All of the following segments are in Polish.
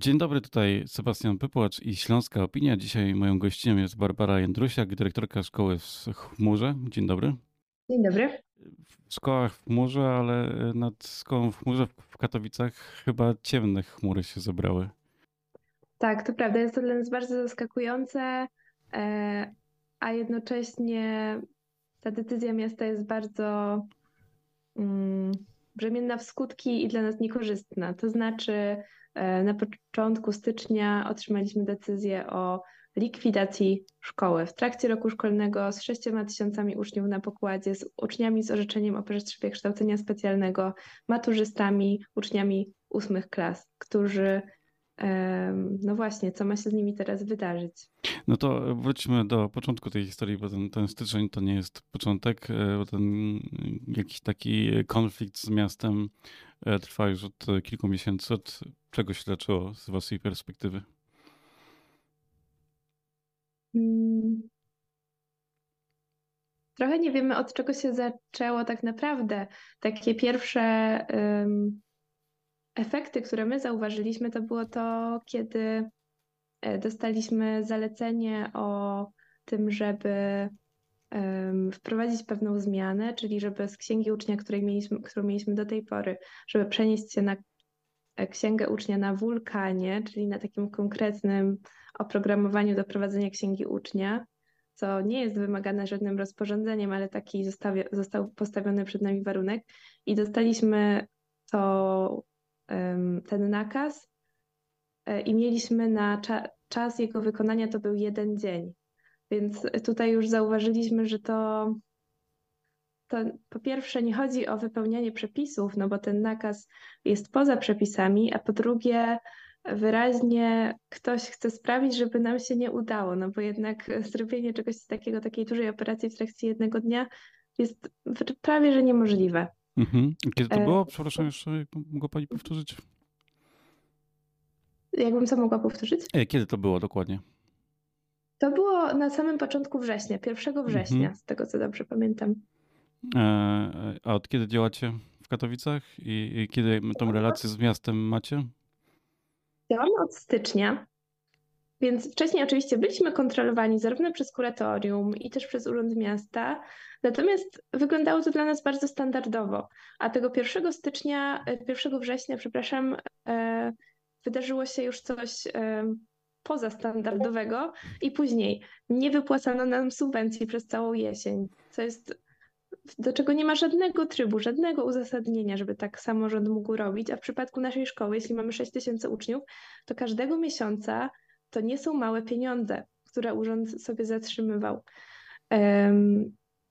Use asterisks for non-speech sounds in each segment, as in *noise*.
Dzień dobry, tutaj Sebastian Pypłacz i Śląska Opinia. Dzisiaj moją gościnią jest Barbara Jędrusiak, dyrektorka szkoły w Chmurze. Dzień dobry. Dzień dobry. W szkołach w chmurze, ale nad szkołą w chmurze w Katowicach chyba ciemne chmury się zebrały. Tak, to prawda. Jest to dla nas bardzo zaskakujące, e, a jednocześnie ta decyzja miasta jest bardzo mm, brzemienna w skutki i dla nas niekorzystna. To znaczy, e, na początku stycznia otrzymaliśmy decyzję o likwidacji szkoły. W trakcie roku szkolnego z sześcioma tysiącami uczniów na pokładzie, z uczniami z orzeczeniem o potrzebie kształcenia specjalnego, maturzystami, uczniami ósmych klas, którzy no właśnie, co ma się z nimi teraz wydarzyć? No to wróćmy do początku tej historii, bo ten, ten styczeń to nie jest początek, e, bo ten jakiś taki konflikt z miastem e, trwa już od kilku miesięcy. Od czego się zaczęło z waszej perspektywy? Hmm. Trochę nie wiemy, od czego się zaczęło tak naprawdę. Takie pierwsze um, efekty, które my zauważyliśmy, to było to, kiedy e, dostaliśmy zalecenie o tym, żeby wprowadzić pewną zmianę, czyli żeby z księgi ucznia, której mieliśmy, którą mieliśmy do tej pory, żeby przenieść się na e, księgę ucznia na wulkanie, czyli na takim konkretnym oprogramowaniu do prowadzenia księgi ucznia, co nie jest wymagane żadnym rozporządzeniem, ale taki został postawiony przed nami warunek. I dostaliśmy to, ten nakaz e, i mieliśmy na cza, czas jego wykonania to był jeden dzień. Więc tutaj już zauważyliśmy, że to, to po pierwsze nie chodzi o wypełnianie przepisów, no bo ten nakaz jest poza przepisami, a po drugie wyraźnie ktoś chce sprawić, żeby nam się nie udało, no bo jednak zrobienie czegoś takiego, takiej dużej operacji w trakcie jednego dnia jest prawie, że niemożliwe. Mhm. Kiedy to e, było? Przepraszam, jeszcze mogła Pani powtórzyć? Jakbym co mogła powtórzyć? E, kiedy to było dokładnie? To było na samym początku września, 1 września, mhm. z tego co dobrze pamiętam. E, a od kiedy działacie w Katowicach i, i kiedy tą relację z miastem macie? Działamy od stycznia, więc wcześniej oczywiście byliśmy kontrolowani zarówno przez kuratorium i też przez Urząd Miasta, natomiast wyglądało to dla nas bardzo standardowo. A tego 1 stycznia, 1 e, września, przepraszam, e, wydarzyło się już coś e, pozastandardowego i później nie wypłacano nam subwencji przez całą jesień, co jest do czego nie ma żadnego trybu, żadnego uzasadnienia, żeby tak samorząd mógł robić. A w przypadku naszej szkoły, jeśli mamy 6 tysięcy uczniów, to każdego miesiąca to nie są małe pieniądze, które urząd sobie zatrzymywał.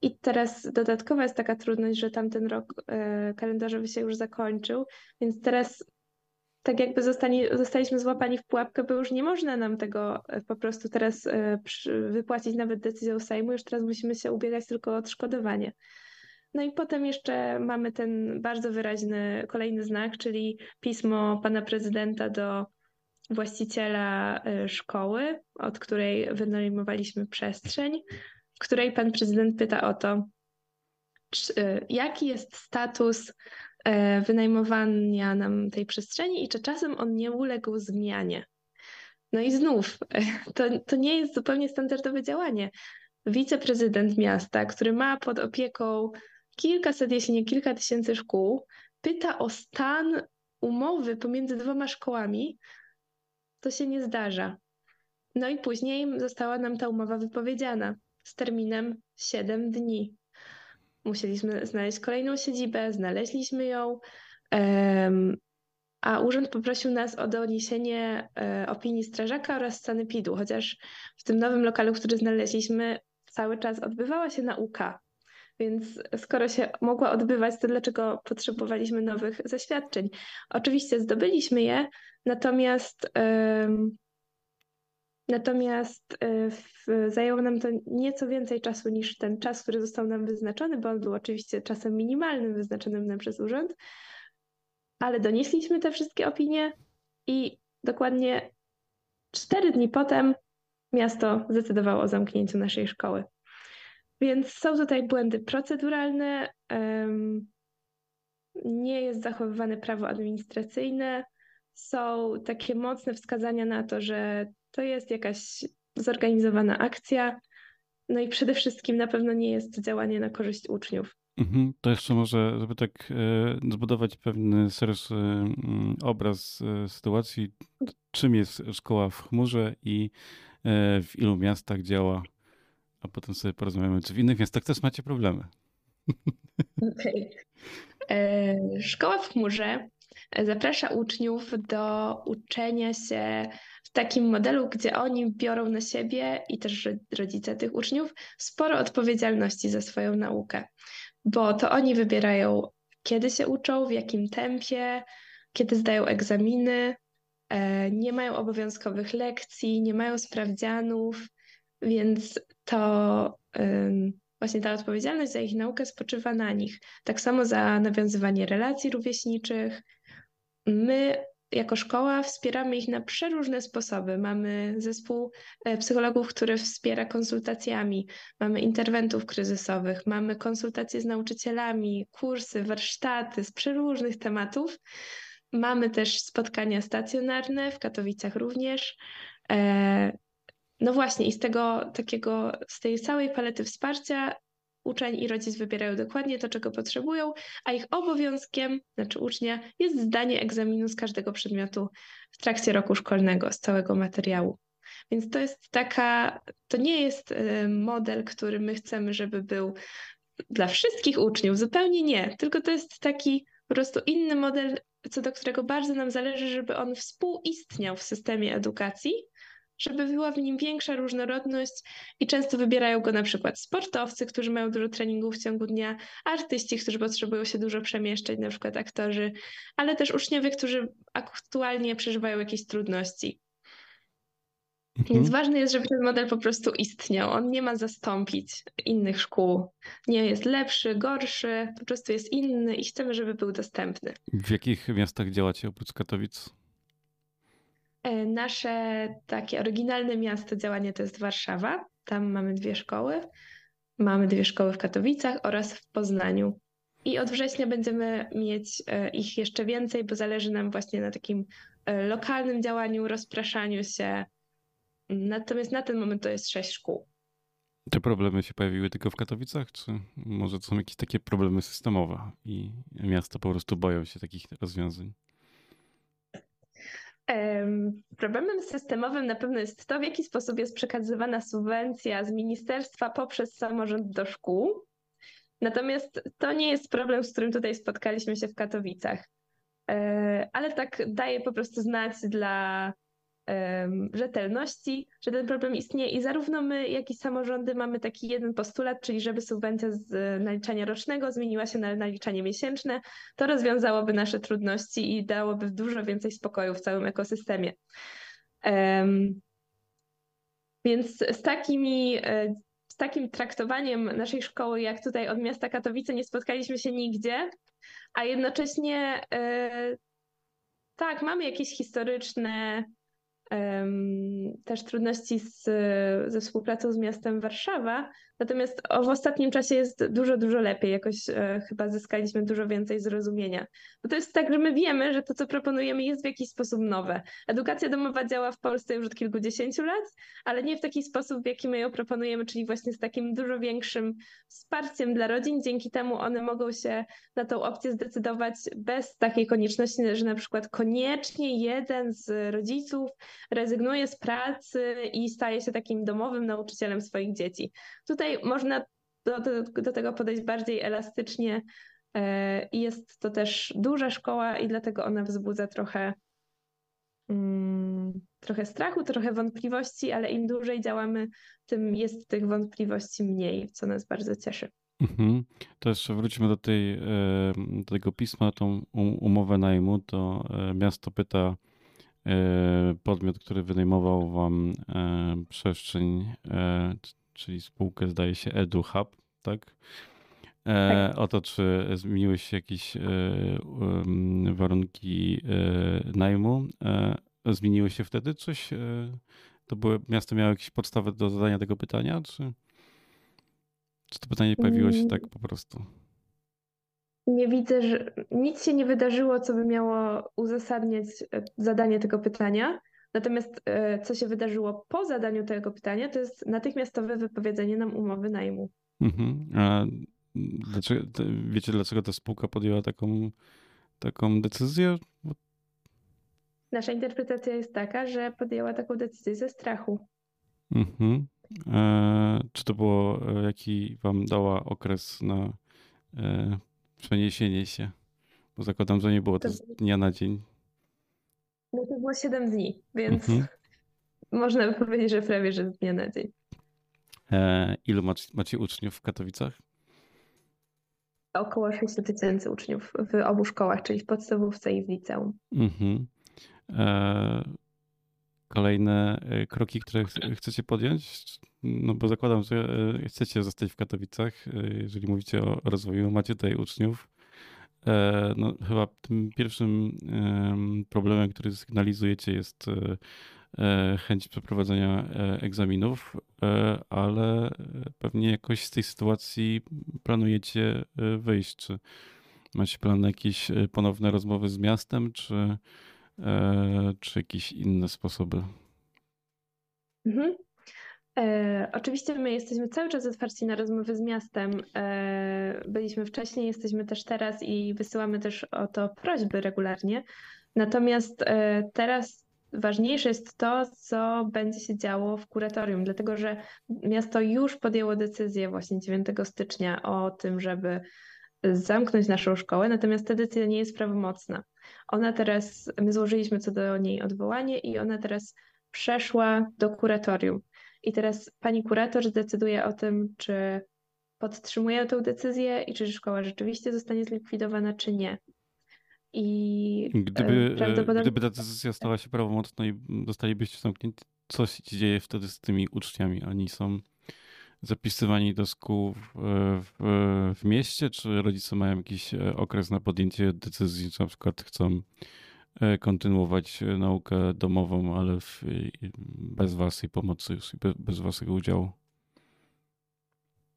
I teraz dodatkowa jest taka trudność, że tamten rok e, kalendarzowy się już zakończył, więc teraz tak jakby zostali, zostaliśmy złapani w pułapkę, bo już nie można nam tego e, po prostu teraz e, wypłacić nawet decyzją Sejmu, już teraz musimy się ubiegać tylko o odszkodowanie. No i potem jeszcze mamy ten bardzo wyraźny kolejny znak, czyli pismo pana prezydenta do właściciela e, szkoły, od której wynajmowaliśmy przestrzeń, w której pan prezydent pyta o to, czy, jaki jest status E, wynajmowania nam tej przestrzeni i czy czasem on nie uległ zmianie. No i znów, *laughs* to, to nie jest zupełnie standardowe działanie. Wiceprezydent miasta, który ma pod opieką kilkaset, jeśli nie kilka tysięcy szkół, pyta o stan umowy pomiędzy dwoma szkołami, to się nie zdarza. No i później została nam ta umowa wypowiedziana z terminem 7 dni. Musieliśmy znaleźć kolejną siedzibę, znaleźliśmy ją, a urząd poprosił nas o doniesienie e, opinii strażaka oraz sanepidu, chociaż w tym nowym lokalu, który znaleźliśmy, cały czas odbywała się nauka. Więc skoro się mogła odbywać, to dlaczego potrzebowaliśmy nowych zaświadczeń? Oczywiście zdobyliśmy je, natomiast Natomiast e, zajęło nam to nieco więcej czasu niż ten czas, który został nam wyznaczony, bo on był oczywiście czasem minimalnym wyznaczonym nam przez urząd, ale donieśliśmy te wszystkie opinie i dokładnie cztery dni potem miasto zdecydowało o zamknięciu naszej szkoły. Więc są tutaj błędy proceduralne, nie jest zachowywane prawo administracyjne, są takie mocne wskazania na to, że to jest jakaś zorganizowana akcja. No i przede wszystkim na pewno nie jest działanie na korzyść uczniów. Mhm. To jeszcze może, żeby tak e, zbudować pewny szerszy mm, obraz e, sytuacji, czym jest szkoła w chmurze i e, w ilu miastach działa, a potem sobie porozmawiamy, czy w innych miastach też macie problemy. Okej. Okay. Szkoła w chmurze zaprasza uczniów do uczenia się w takim modelu, gdzie oni biorą na siebie i też rodzice tych uczniów sporo odpowiedzialności za swoją naukę bo to oni wybierają, kiedy się uczą, w jakim tempie, kiedy zdają egzaminy, e, nie mają obowiązkowych lekcji, nie mają sprawdzianów, więc to właśnie ta odpowiedzialność za ich naukę spoczywa na nich. Tak samo za nawiązywanie relacji rówieśniczych. My jako szkoła wspieramy ich na przeróżne sposoby. Mamy zespół e, psychologów, który wspiera konsultacjami, mamy interwentów kryzysowych, mamy konsultacje z nauczycielami, kursy, warsztaty z przeróżnych tematów. Mamy też spotkania stacjonarne w Katowicach również. No właśnie, i z tego takiego, z tej całej palety wsparcia uczeń i rodzic wybierają dokładnie to, czego potrzebują, a ich obowiązkiem, znaczy ucznia, jest zdanie egzaminu z każdego przedmiotu w trakcie roku szkolnego, z całego materiału. Więc to jest taka, to nie jest y, model, który my chcemy, żeby był dla wszystkich uczniów, zupełnie nie, tylko to jest taki po prostu inny model, co do którego bardzo nam zależy, żeby on współistniał w systemie edukacji, żeby była w nim większa różnorodność i często wybierają go na przykład sportowcy, którzy mają dużo treningów w ciągu dnia, artyści, którzy potrzebują się dużo przemieszczać, na przykład aktorzy, ale też uczniowie, którzy aktualnie przeżywają jakieś trudności. Mhm. Więc ważne jest, żeby ten model po prostu istniał. On nie ma zastąpić innych szkół. Nie jest lepszy, gorszy, po prostu jest inny i chcemy, żeby był dostępny. W jakich miastach działacie oprócz Katowic? E, nasze takie oryginalne miasto działania to jest Warszawa. Tam mamy dwie szkoły. Mamy dwie szkoły w Katowicach oraz w Poznaniu. I od września będziemy mieć e, ich jeszcze więcej, bo zależy nam właśnie na takim e, lokalnym działaniu, rozpraszaniu się. Natomiast na ten moment to jest sześć szkół. Te problemy się pojawiły tylko w Katowicach, czy może to są jakieś takie problemy systemowe i miasta po prostu boją się takich rozwiązań? Problemem systemowym na pewno jest to, w jaki sposób jest przekazywana subwencja z ministerstwa poprzez samorząd do szkół. Natomiast to nie jest problem, z którym tutaj spotkaliśmy się w Katowicach. E, ale tak daje po prostu znać dla rzetelności, że ten problem istnieje i zarówno my, jak i samorządy mamy taki jeden postulat, czyli żeby subwencja z naliczania rocznego zmieniła się na naliczanie miesięczne, to rozwiązałoby nasze trudności i dałoby dużo więcej spokoju w całym ekosystemie. Um, więc z takimi e, z takim traktowaniem naszej szkoły, jak tutaj od miasta Katowice, nie spotkaliśmy się nigdzie, a jednocześnie e, tak, mamy jakieś historyczne też trudności z, ze współpracą z miastem Warszawa, Natomiast w ostatnim czasie jest dużo, dużo lepiej. Jakoś e, chyba zyskaliśmy dużo więcej zrozumienia. Bo to jest tak, że my wiemy, że to, co proponujemy, jest w jakiś sposób nowe. Edukacja domowa działa w Polsce już od kilkudziesięciu lat, ale nie w taki sposób, w jaki my ją proponujemy, czyli właśnie z takim dużo większym wsparciem dla rodzin. Dzięki temu one mogą się na tą opcję zdecydować bez takiej konieczności, że na przykład koniecznie jeden z rodziców rezygnuje z pracy i staje się takim domowym nauczycielem swoich dzieci. Tutaj można do, do, do tego podejść bardziej elastycznie e, i jest to też duża szkoła i dlatego ona wzbudza trochę, mm, trochę strachu, trochę wątpliwości, ale im dłużej działamy, tym jest tych wątpliwości mniej, co nas bardzo cieszy. Mhm. Jeszcze wróćmy do, tej, e, do tego pisma, tą umowę najmu. To e, miasto pyta podmiot, który wynajmował wam przestrzeń, czyli spółkę zdaje się EduHub, tak? E, tak. O to, czy zmieniły się jakieś e, warunki e, najmu. E, zmieniły się wtedy coś? E, to były, miasto miało jakieś podstawy do zadania tego pytania, czy, czy to pytanie pojawiło się tak po prostu? Nie widzę, że nic się nie wydarzyło, co by miało uzasadniać e, zadanie tego pytania. Natomiast e, co się wydarzyło po zadaniu tego pytania, to jest natychmiastowe wypowiedzenie nam umowy najmu. Mhm. A dlaczego, wiecie, dlaczego ta spółka podjęła taką, taką decyzję? Nasza interpretacja jest taka, że podjęła taką decyzję ze strachu. Mhm. E, czy to było, e, jaki wam dała okres na e, przeniesienie się? Bo zakładam, że nie było to z dnia na dzień. No to było 7 dni, więc mhm. *laughs* można by powiedzieć, że prawie, że z dnia na dzień. E, ilu macie, macie uczniów w Katowicach? Około 6 tysięcy uczniów w obu szkołach, czyli w podstawówce i w liceum. Mhm. E, kolejne e, kroki, które chcecie podjąć? No bo zakładam, że e, chcecie zostać w Katowicach, jeżeli mówicie o rozwoju, macie tutaj uczniów. No, chyba tym pierwszym problemem, który sygnalizujecie, jest chęć przeprowadzenia egzaminów, ale pewnie jakoś z tej sytuacji planujecie wyjść. Czy macie plan na jakieś ponowne rozmowy z miastem, czy E, czy jakieś inne sposoby? Mhm. E, oczywiście my jesteśmy cały czas otwarci na rozmowy z miastem. E, byliśmy wcześniej, jesteśmy też teraz i wysyłamy też o to prośby regularnie. Natomiast e, teraz ważniejsze jest to, co będzie się działo w kuratorium, dlatego że miasto już podjęło decyzję właśnie 9 stycznia o tym, żeby zamknąć naszą szkołę, natomiast ta decyzja nie jest prawomocna. Ona teraz, my złożyliśmy co do niej odwołanie i ona teraz przeszła do kuratorium. I teraz pani kurator zdecyduje o tym, czy podtrzymuje tę decyzję i czy szkoła rzeczywiście zostanie zlikwidowana, czy nie. I gdyby, e, prawdopodobnie... gdyby ta decyzja stała się prawomocna i dostalibyście zamknięci, co się dzieje wtedy z tymi uczniami? Oni są zapisywani do szkół w, w, w, mieście, czy rodzice mają jakiś e, okres na podjęcie decyzji, czy na przykład chcą e, kontynuować e, naukę domową, ale w, bez waszej pomocy bez waszego udziału?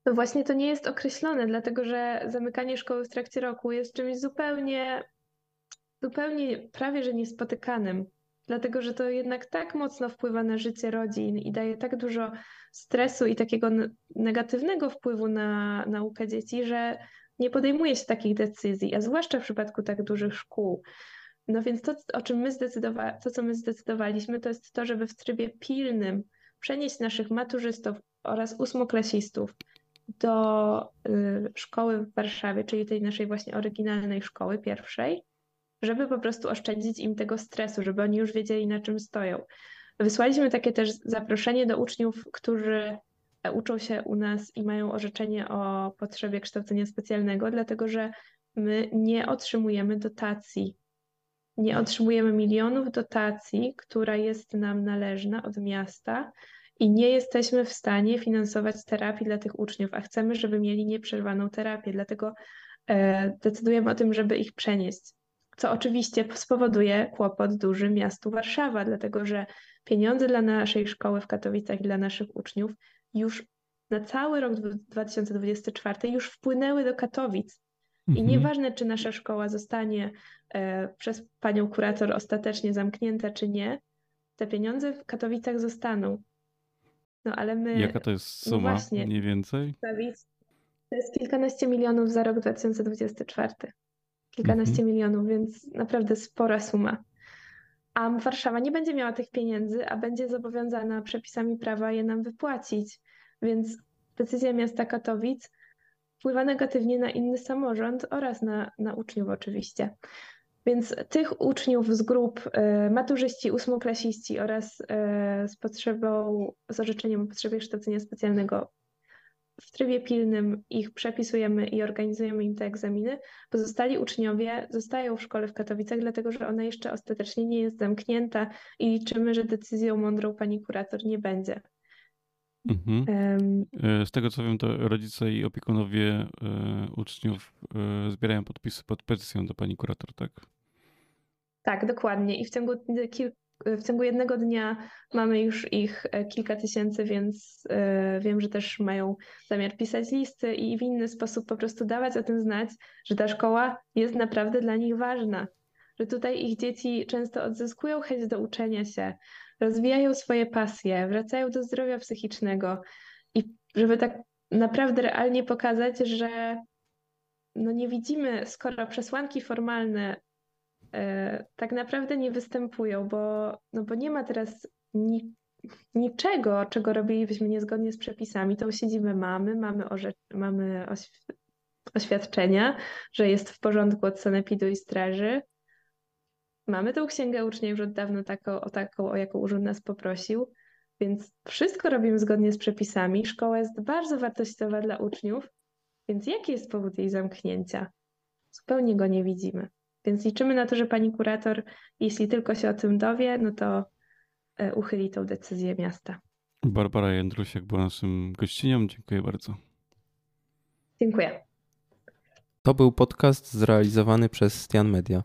No właśnie to nie jest określone, dlatego że zamykanie szkoły w trakcie roku jest czymś zupełnie, zupełnie prawie że niespotykanym dlatego że to jednak tak mocno wpływa na życie rodzin i daje tak dużo stresu i takiego negatywnego wpływu na naukę dzieci, że nie podejmuje się takich decyzji, a zwłaszcza w przypadku tak dużych szkół. No więc to, o czym my zdecydowa- to, co my zdecydowaliśmy, to jest to, żeby w trybie pilnym przenieść naszych maturzystów oraz ósmoklasistów do y, szkoły w Warszawie, czyli tej naszej właśnie oryginalnej szkoły pierwszej, żeby po prostu oszczędzić im tego stresu, żeby oni już wiedzieli, na czym stoją. Wysłaliśmy takie też zaproszenie do uczniów, którzy uczą się u nas i mają orzeczenie o potrzebie kształcenia specjalnego, dlatego że my nie otrzymujemy dotacji. Nie otrzymujemy milionów dotacji, która jest nam należna od miasta i nie jesteśmy w stanie finansować terapii dla tych uczniów, a chcemy, żeby mieli nieprzerwaną terapię. Dlatego e, decydujemy o tym, żeby ich przenieść co oczywiście spowoduje kłopot duży miastu Warszawa, dlatego że pieniądze dla naszej szkoły w Katowicach i dla naszych uczniów już na cały rok 2024 już wpłynęły do Katowic. I mhm. nieważne, czy nasza szkoła zostanie e, przez panią kurator ostatecznie zamknięta, czy nie, te pieniądze w Katowicach zostaną. No ale my. Jaka to jest suma no właśnie, mniej więcej? To jest kilkanaście milionów za rok 2024 kilkanaście mhm. milionów, więc naprawdę spora suma. A Warszawa nie będzie miała tych pieniędzy, a będzie zobowiązana przepisami prawa je nam wypłacić. Więc decyzja miasta Katowic wpływa negatywnie na inny samorząd oraz na, na uczniów oczywiście. Więc tych uczniów z grup y, maturzyści, ósmoklasiści oraz y, z potrzebą, z orzeczeniem o potrzebie kształcenia specjalnego w trybie pilnym ich przepisujemy i organizujemy im te egzaminy. Pozostali uczniowie zostają w szkole w Katowicach, dlatego że ona jeszcze ostatecznie nie jest zamknięta i liczymy, że decyzją mądrą pani kurator nie będzie. Mhm. Um, Z tego co wiem, to rodzice i opiekunowie e, uczniów e, zbierają podpisy pod petycją do pani kurator, tak? Tak, dokładnie. I w ciągu kilku w ciągu jednego dnia mamy już ich e, kilka tysięcy, więc e, wiem, że też mają zamiar pisać listy i w inny sposób po prostu dawać o tym znać, że ta szkoła jest naprawdę dla nich ważna. Że tutaj ich dzieci często odzyskują chęć do uczenia się, rozwijają swoje pasje, wracają do zdrowia psychicznego i żeby tak naprawdę realnie pokazać, że no nie widzimy, skoro przesłanki formalne E, tak naprawdę nie występują, bo, no bo nie ma teraz ni, niczego, czego robilibyśmy niezgodnie z przepisami. Tą siedzibę mamy, mamy, mamy oświadczenia, że jest w porządku od sanepidu i straży. Mamy tą księgę ucznia już od dawna taką, o taką, o jaką urząd nas poprosił, więc wszystko robimy zgodnie z przepisami. Szkoła jest bardzo wartościowa dla uczniów, więc jaki jest powód jej zamknięcia? Zupełnie go nie widzimy. Więc liczymy na to, że pani kurator, jeśli tylko się o tym dowie, no to e, uchyli tą decyzję miasta. Barbara Jędrusiak była naszym gościnią. Dziękuję bardzo. Dziękuję. To był podcast zrealizowany przez Stian Media.